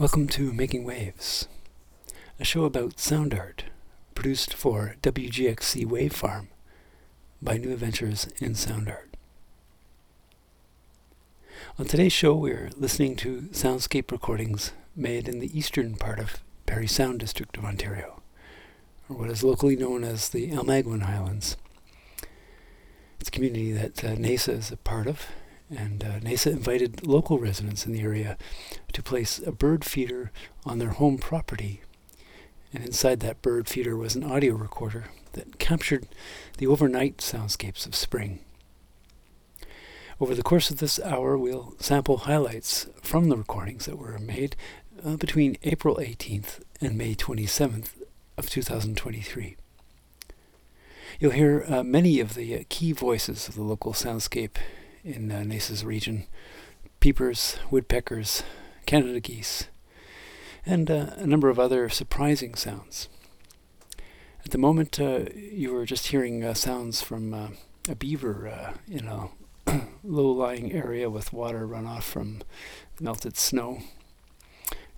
Welcome to Making Waves, a show about sound art produced for WGXC Wave Farm by New Adventures in Sound Art. On today's show, we're listening to soundscape recordings made in the eastern part of Parry Sound District of Ontario, or what is locally known as the Almaguin Highlands. It's a community that uh, NAISA is a part of and uh, NAISA invited local residents in the area to place a bird feeder on their home property. And inside that bird feeder was an audio recorder that captured the overnight soundscapes of spring. Over the course of this hour, we'll sample highlights from the recordings that were made uh, between April 18th and May 27th of 2023. You'll hear uh, many of the uh, key voices of the local soundscape in uh, region peepers, woodpeckers, Canada geese, and uh, a number of other surprising sounds. At the moment, uh, you were just hearing uh, sounds from uh, a beaver uh, in a low lying area with water runoff from melted snow.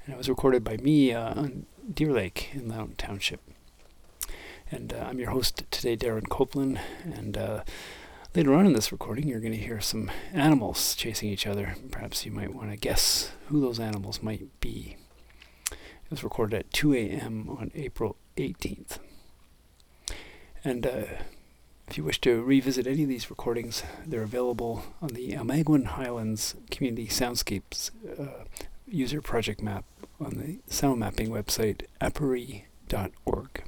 And it was recorded by me on Deer Lake in Lount Township. And I'm your host today, Darren Copeland, and Later on in this recording, you're going to hear some animals chasing each other. Perhaps you might want to guess who those animals might be. It was recorded at 2 a.m. on April 18th. And uh, if you wish to revisit any of these recordings, they're available on the Almaguin Highlands Community Soundscapes uh, user project map on the sound mapping website aporee.org.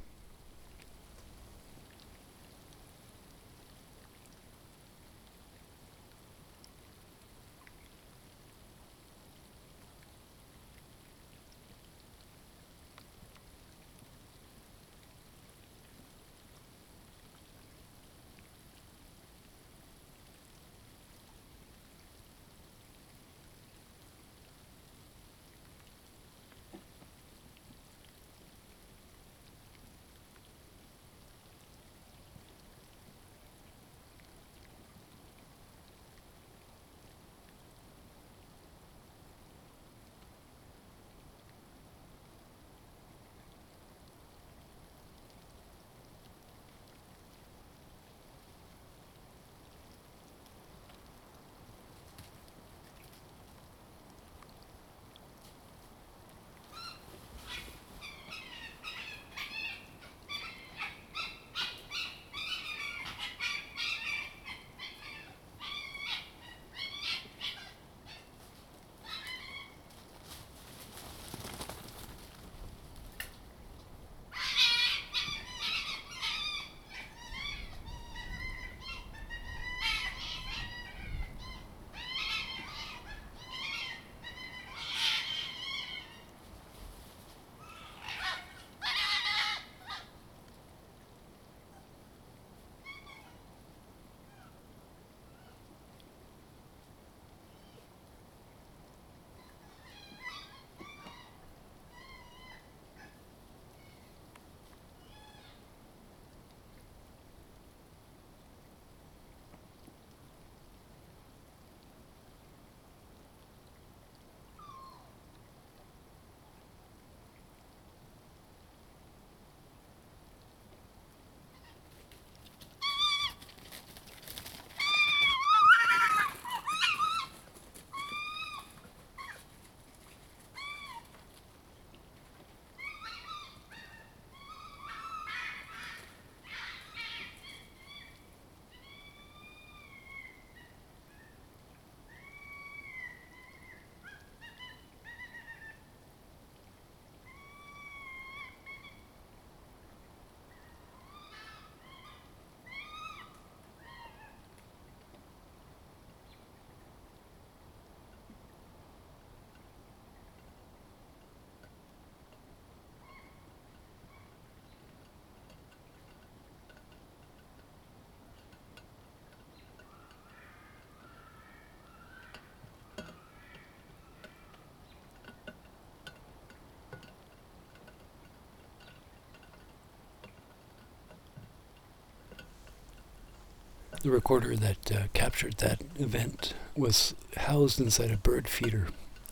The recorder that uh, captured that event was housed inside a bird feeder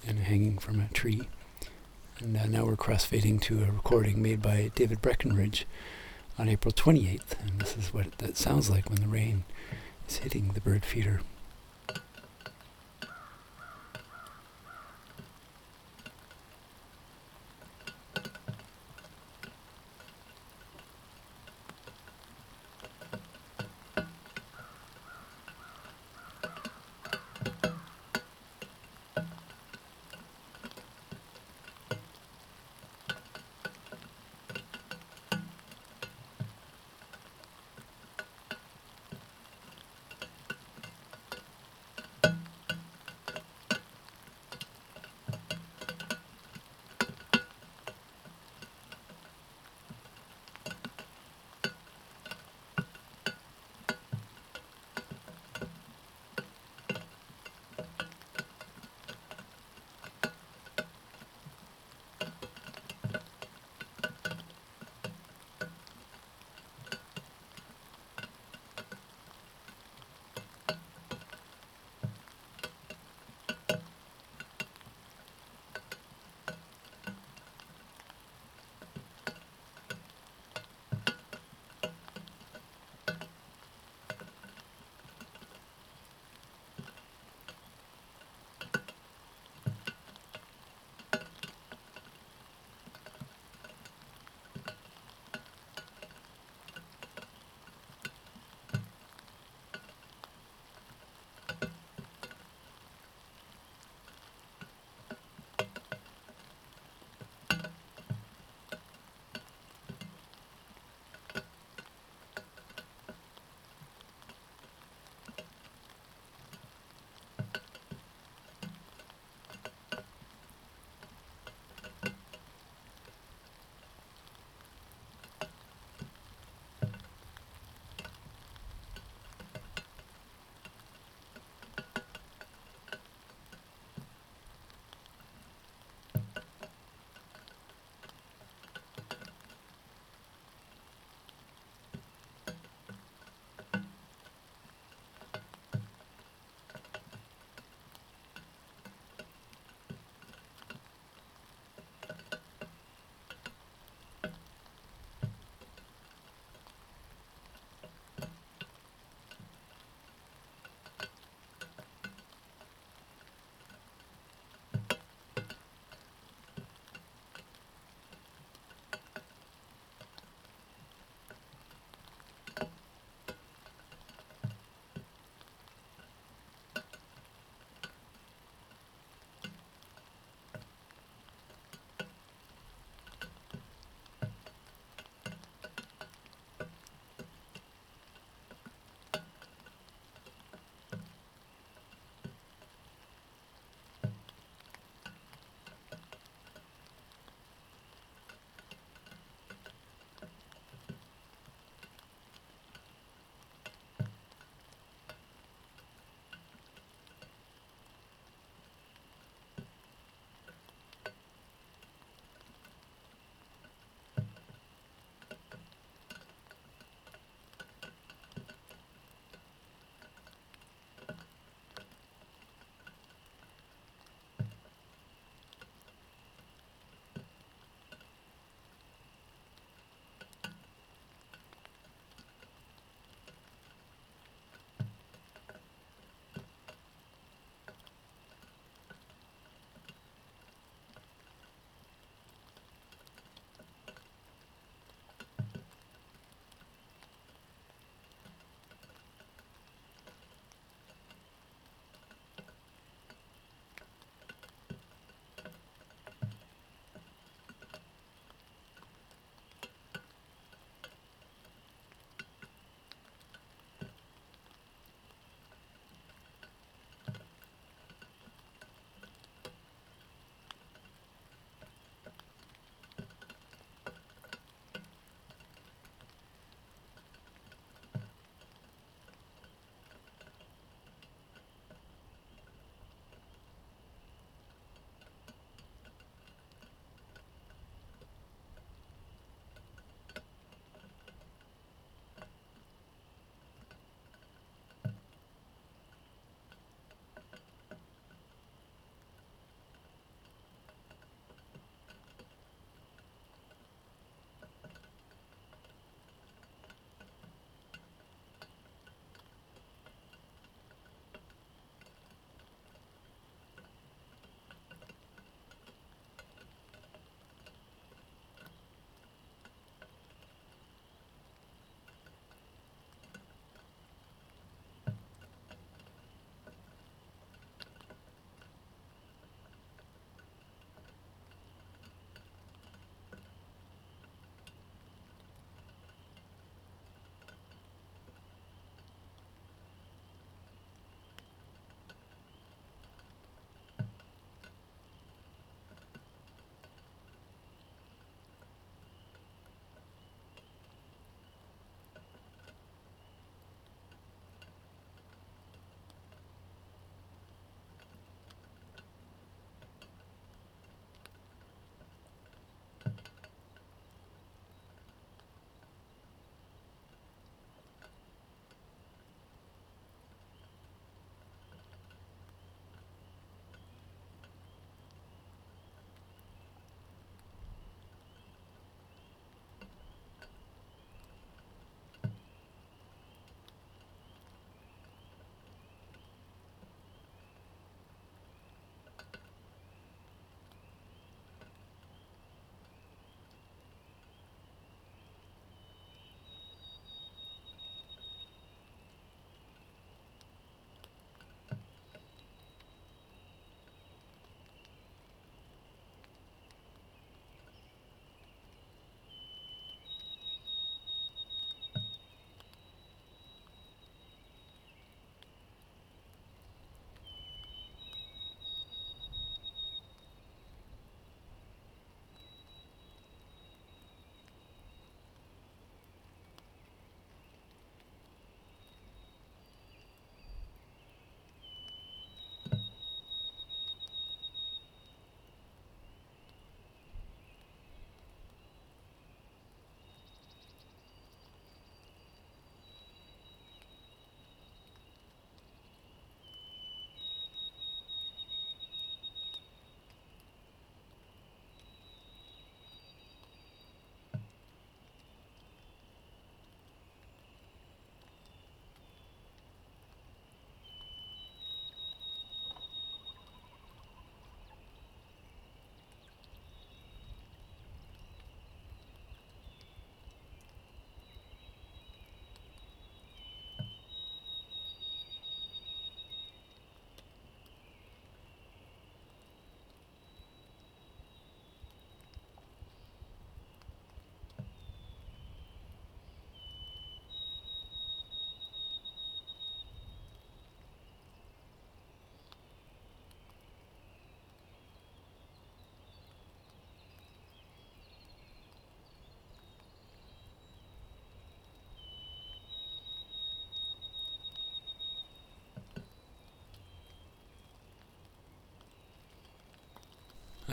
and hanging from a tree. And uh, now we're crossfading to a recording made by David Breckenridge on April 28th. And this is what that sounds like when the rain is hitting the bird feeder.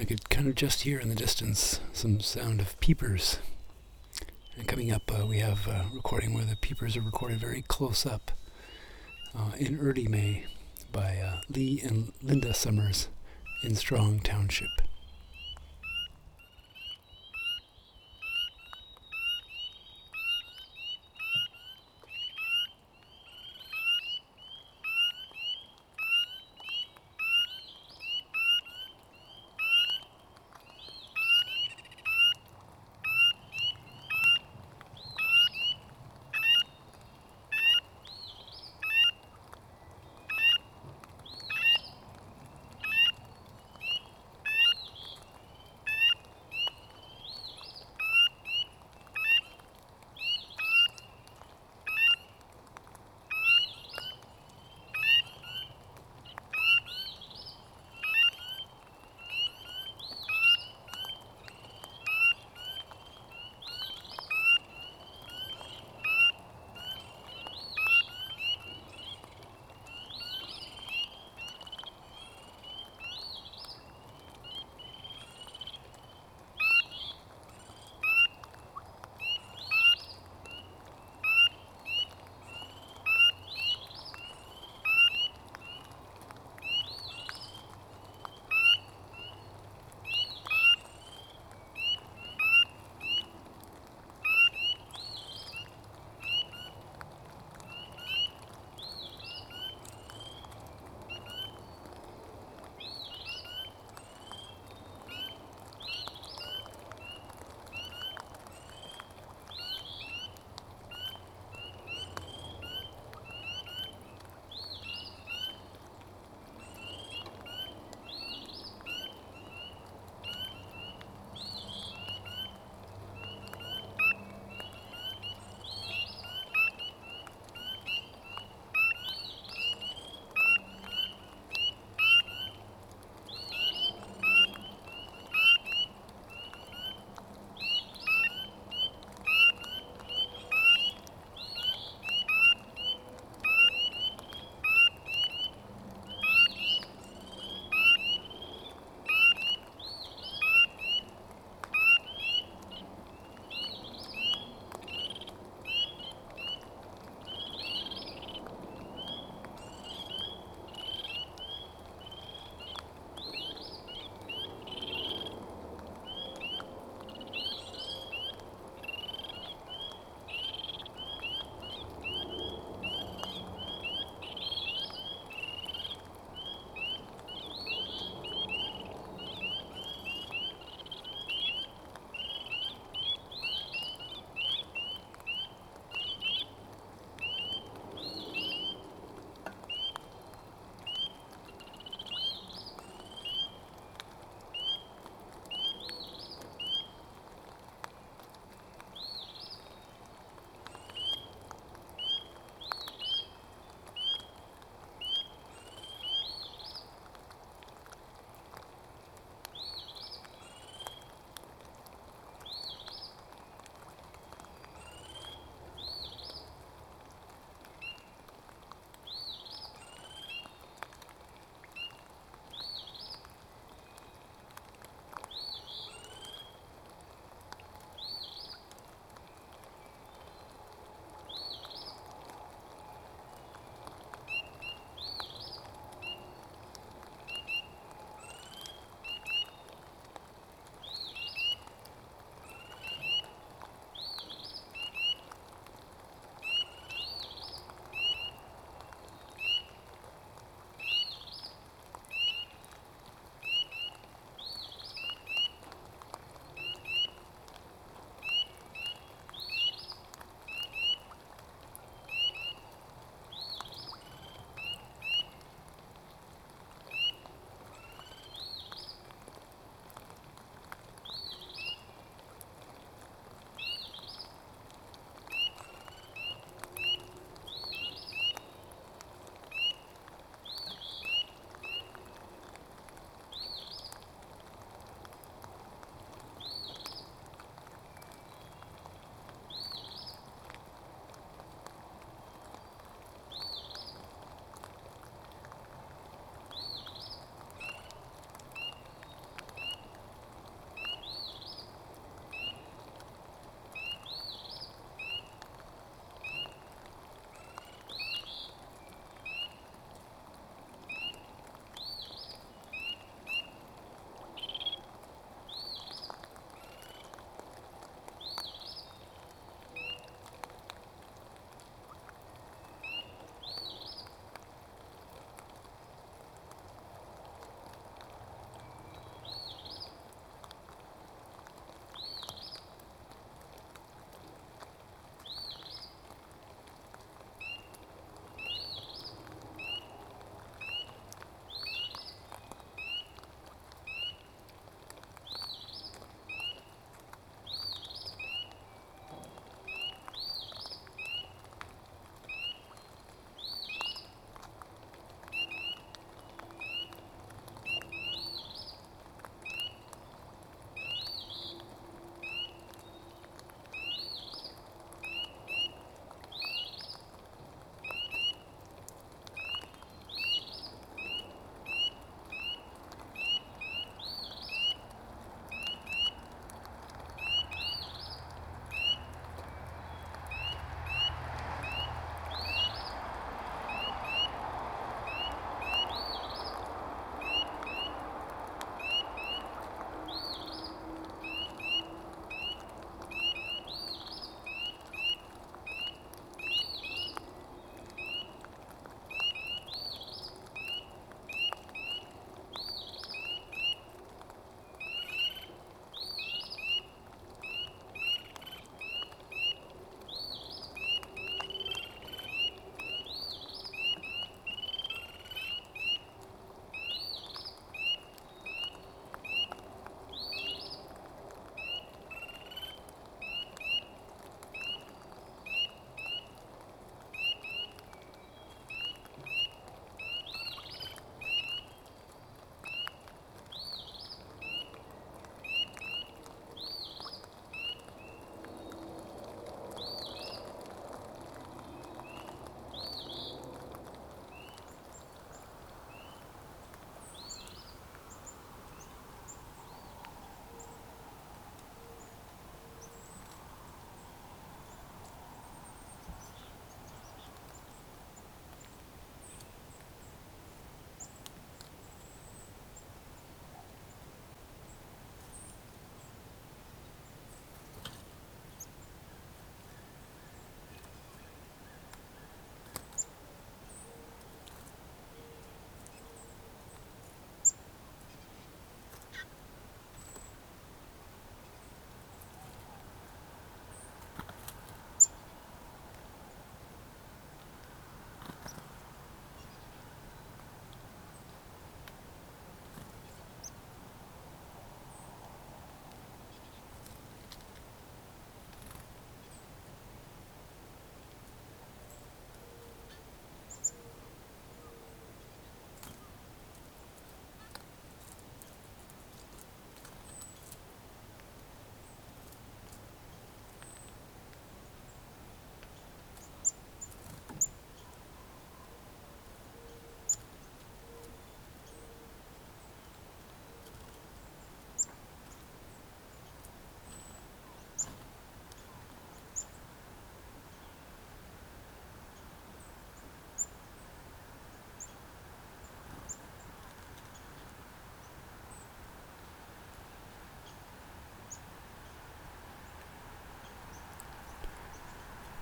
I could kind of just hear in the distance some sound of peepers. And coming up, uh, we have a recording where the peepers are recorded very close up uh, in Early May by uh, Lee and Linda Summers in Strong Township.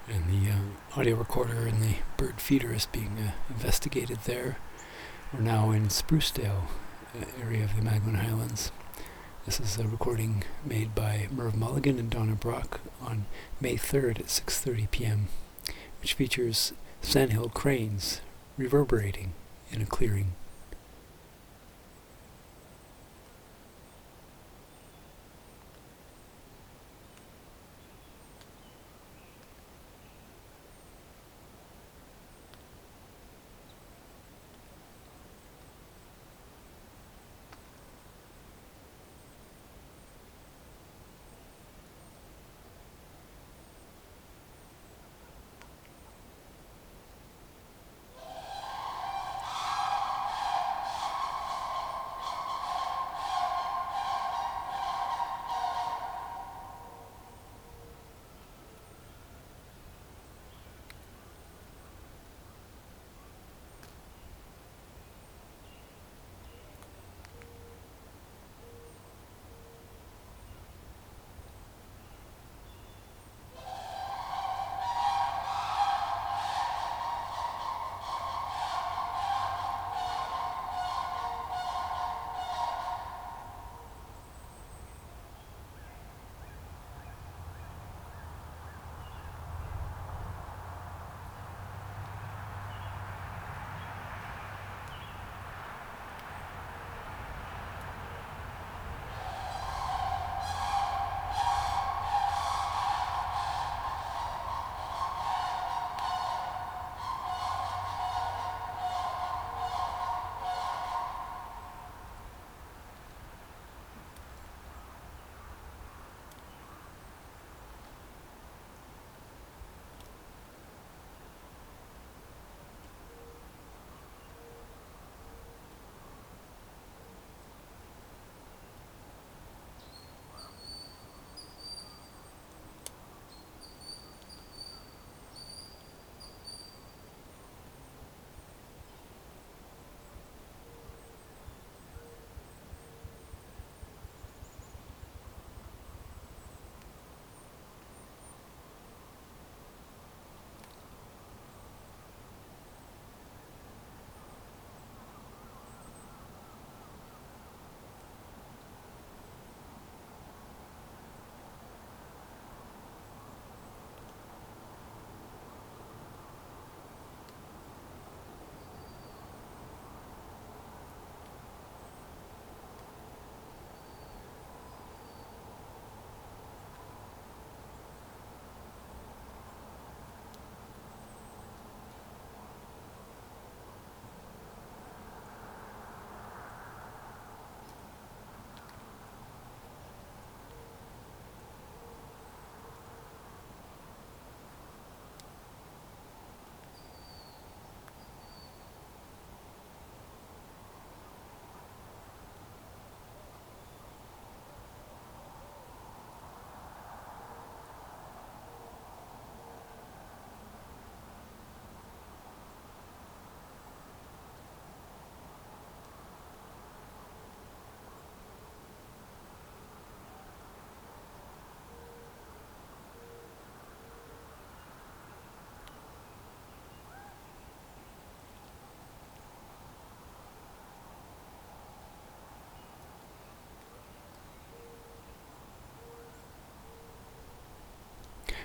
The uh, audio recorder and the bird feeder is being uh, investigated there. We're now in Sprucedale uh, area of the Almaguin Highlands. This is a recording made by Merv Mulligan and Donna Brock on May 3rd at 6:30 p.m., which features sandhill cranes reverberating in a clearing.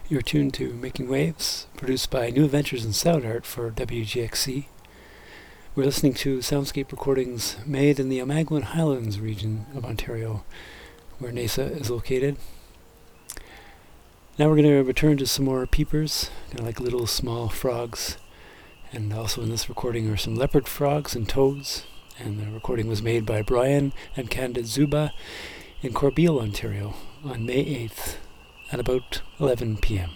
You're tuned to Making Waves, produced by New Adventures in Sound Art for WGXC. We're listening to soundscape recordings made in the Almaguin Highlands region of Ontario, where NAISA is located. Now we're going to return to some more peepers, kind of like little small frogs. And also in this recording are some leopard frogs and toads. And the recording was made by Brian and Candid Zuba in Corbeil, Ontario on May 8th at about 11 p.m.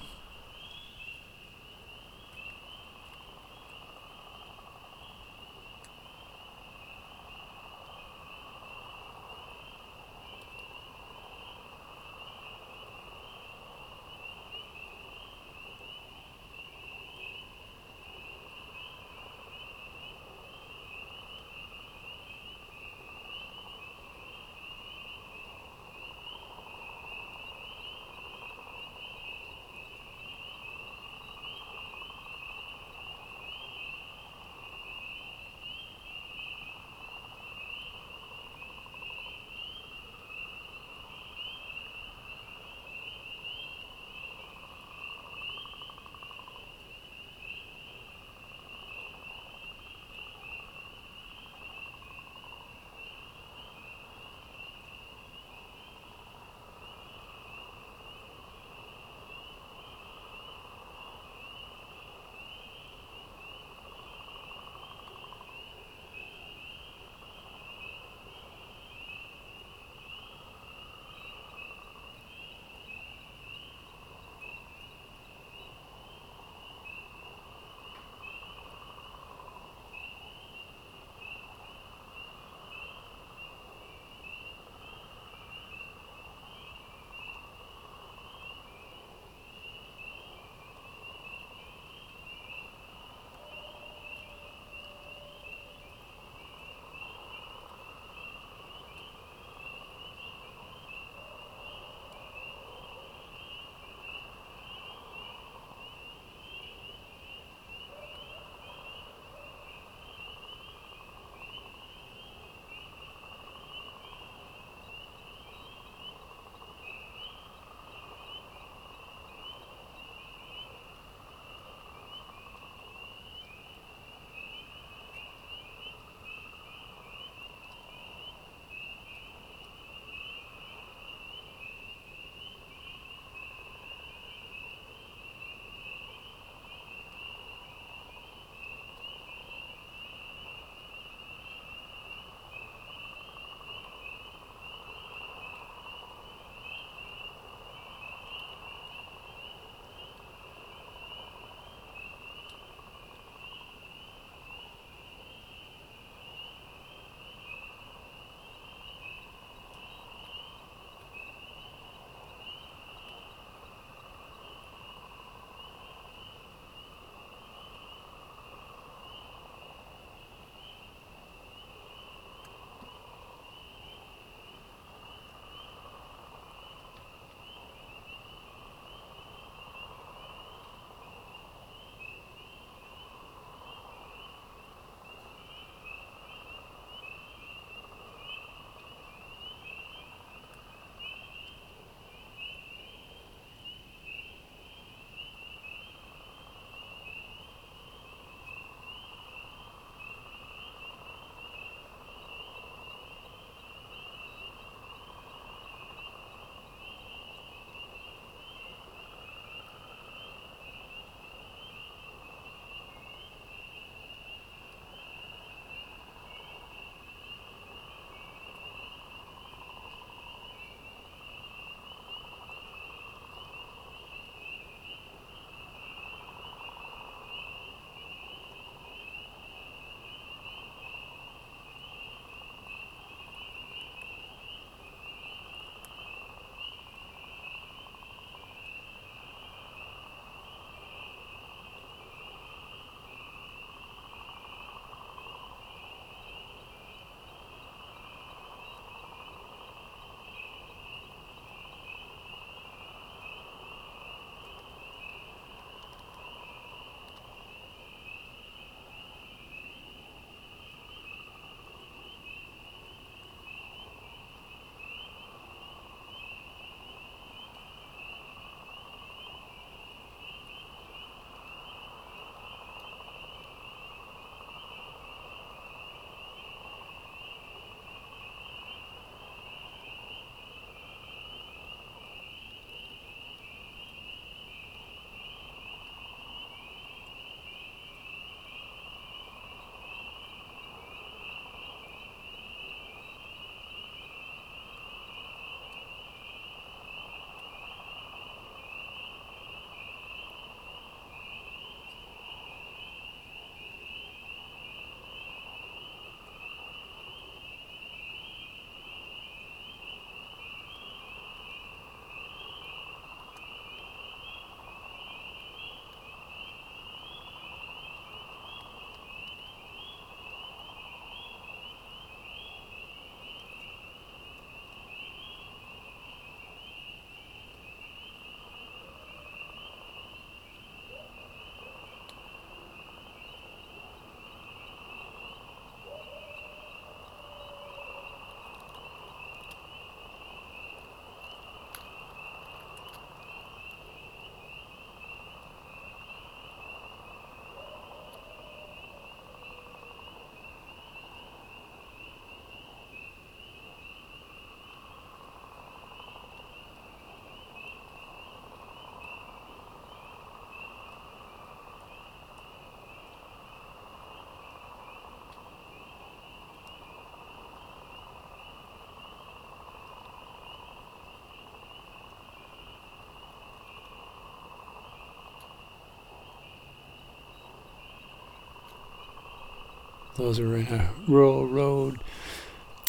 Those are in a rural road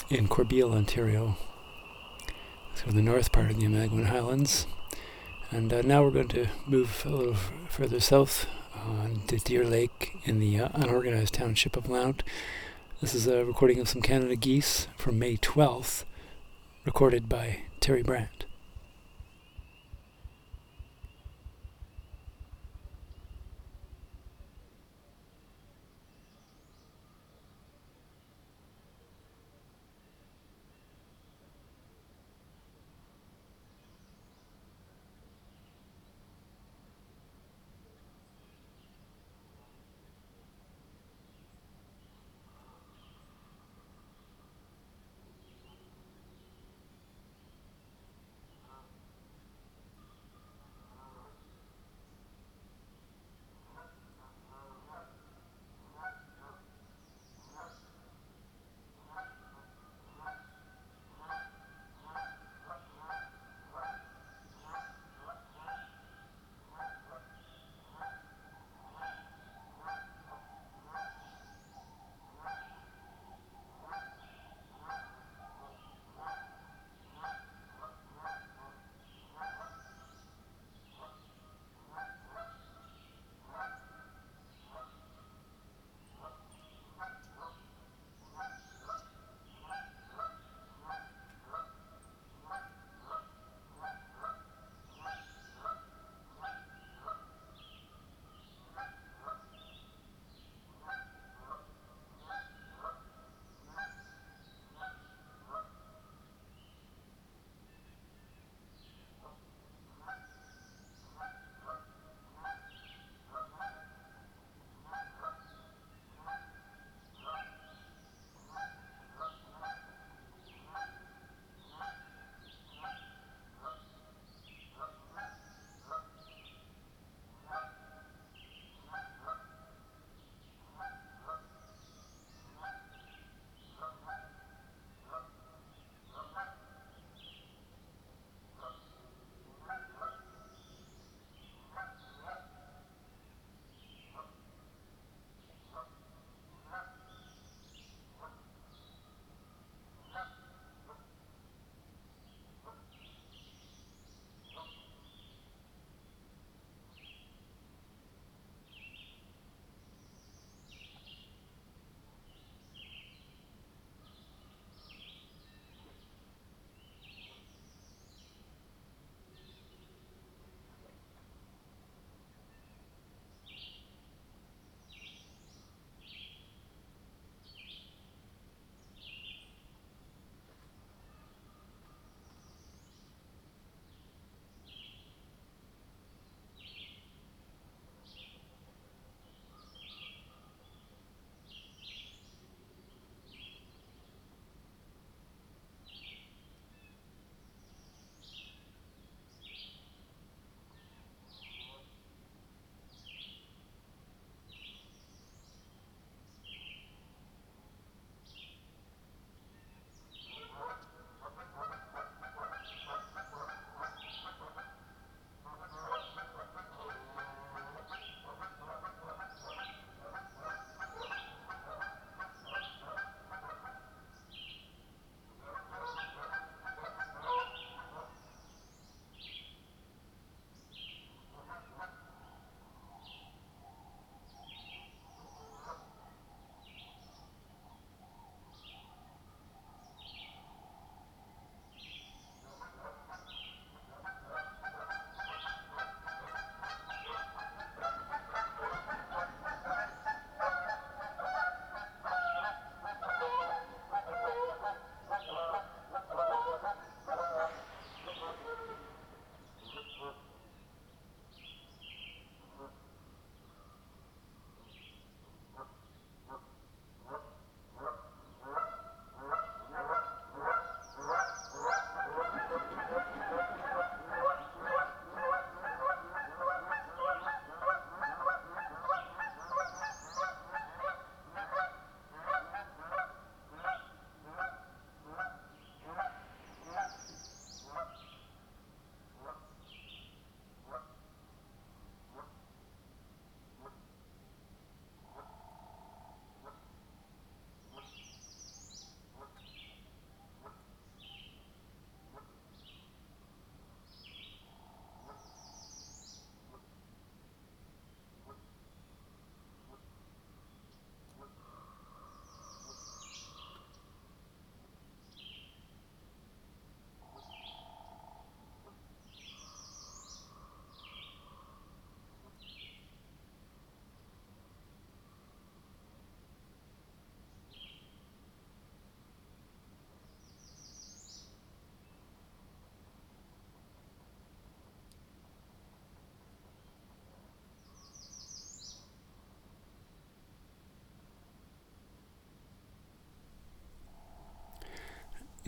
in Corbeil, Ontario. So the north part of the Almaguin Highlands. And uh, now we're going to move a little f- further south uh, to Deer Lake in the uh, unorganized township of Lount. This is a recording of some Canada geese from May 12th, recorded by Terry Brandt.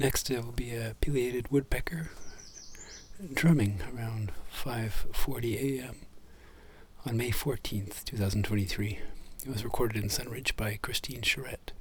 Next, it will be a pileated woodpecker drumming around 5:40 a.m. on May 14th, 2023. It was recorded in Sundridge by Christine Charette.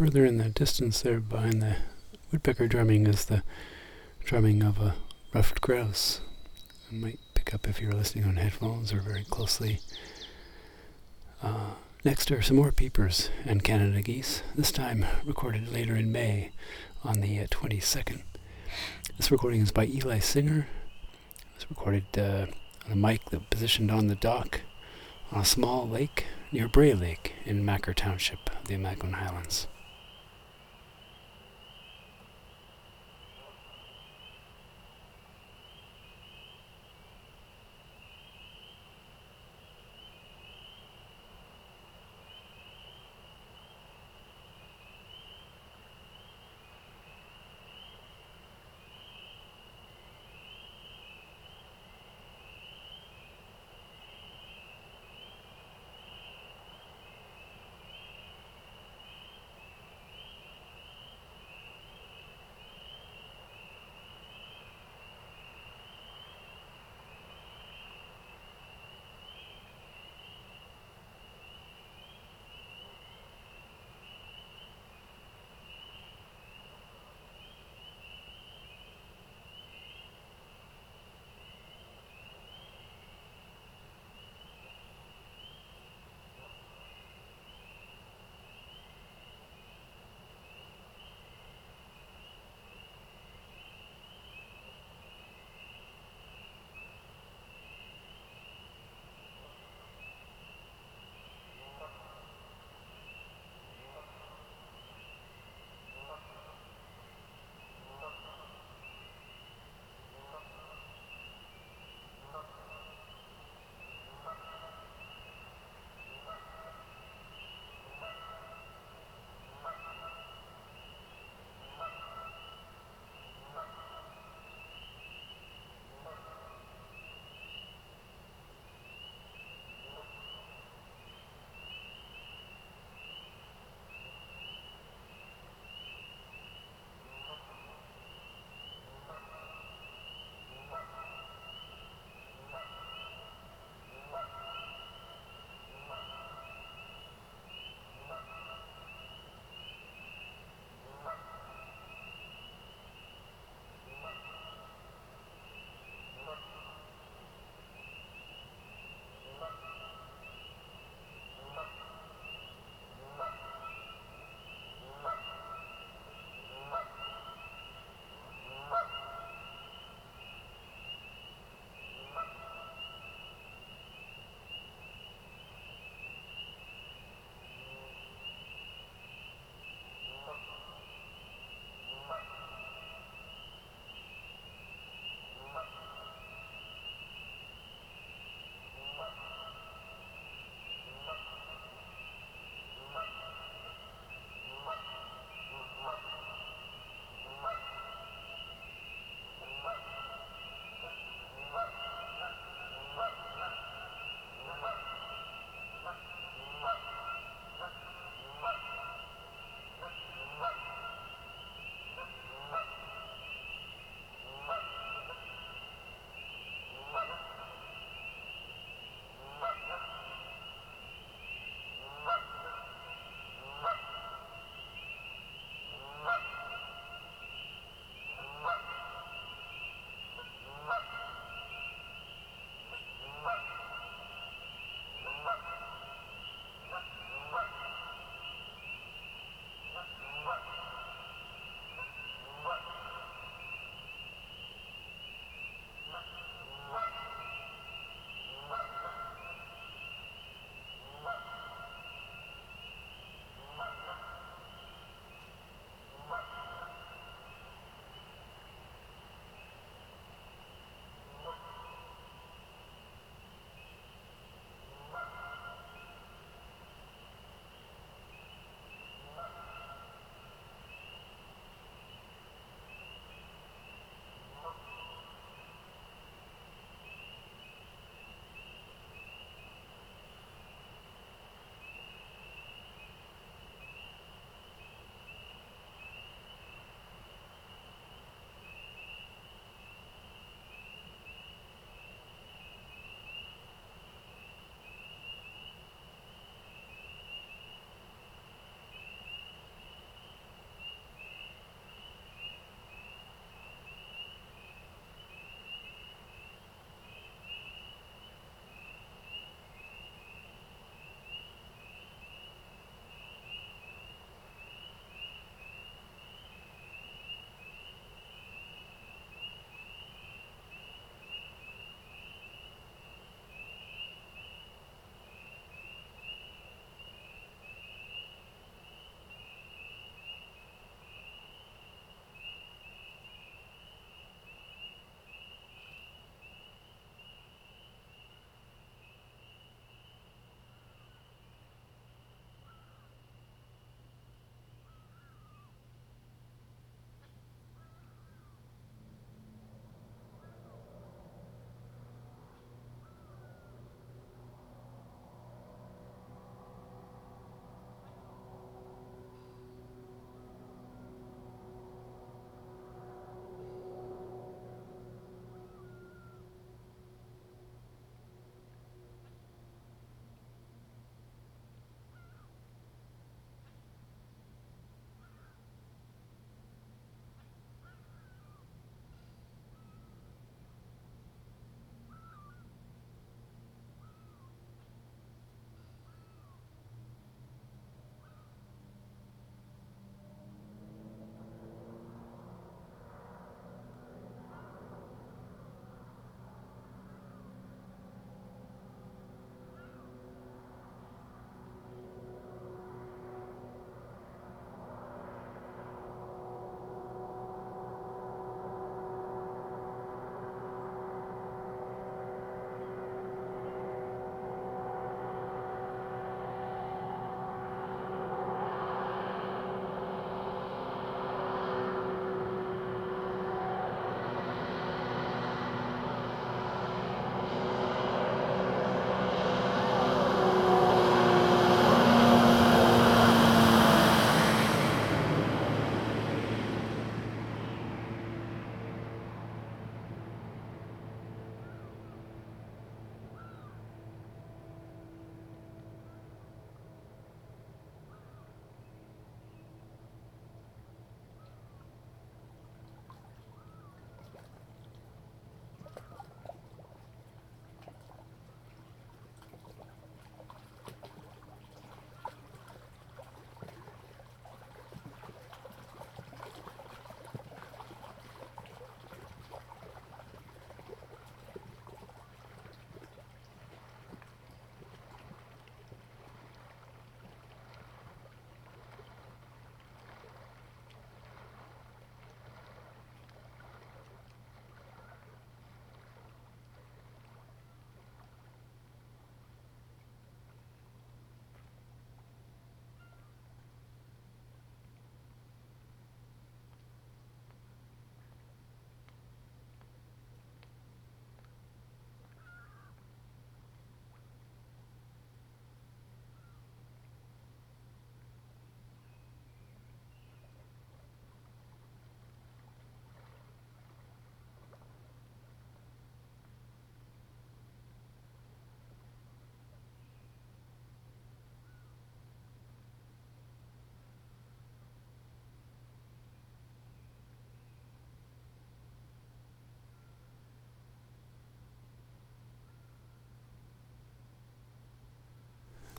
Further in the distance there behind the woodpecker drumming is the drumming of a ruffed grouse. I might pick up if you're listening on headphones or very closely. Uh, next are some more peepers and Canada geese, this time recorded later in May on the uh, 22nd. This recording is by Eli Singer. It was recorded uh, on a mic that positioned on the dock on a small lake near Bray Lake in Machar Township, of the Almaguin Highlands.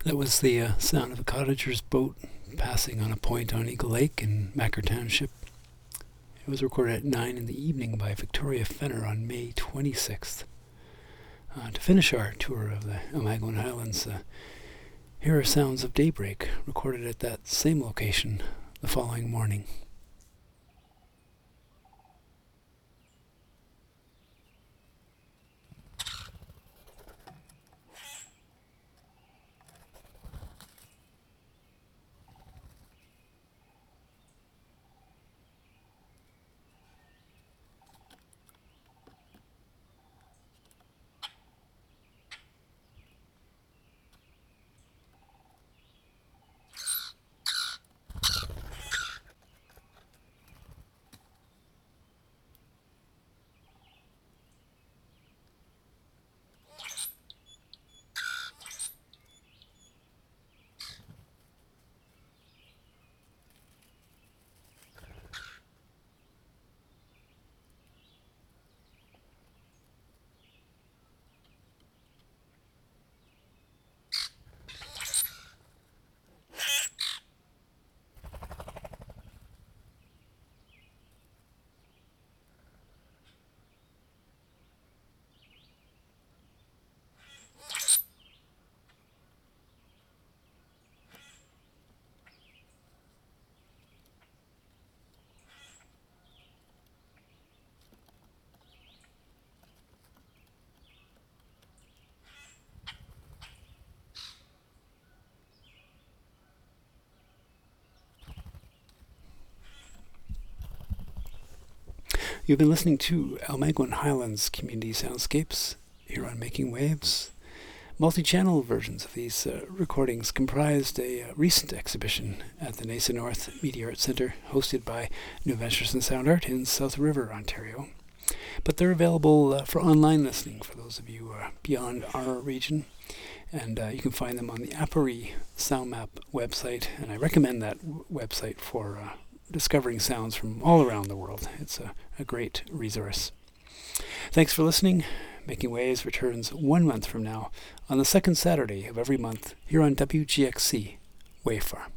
That was the uh, sound of a cottager's boat passing on a point on Eagle Lake in Machar Township. It was recorded at 9 in the evening by Victoria Fenner on May 26th. Uh, to finish our tour of the Almaguin Highlands, uh, here are sounds of daybreak recorded at that same location the following morning. You've been listening to Almaguin Highlands Community Soundscapes here on Making Waves. Multi channel versions of these uh, recordings comprised a uh, recent exhibition at the NAISA North Media Arts Centre, hosted by New Ventures in Sound Art in South River, Ontario. But they're available uh, for online listening for those of you uh, beyond our region. And uh, you can find them on the aporee SoundMap website. And I recommend that w- website for uh, discovering sounds from all around the world. It's a, a great resource. Thanks for listening. Making Waves returns one month from now on the second Saturday of every month here on WGXC Wave Farm.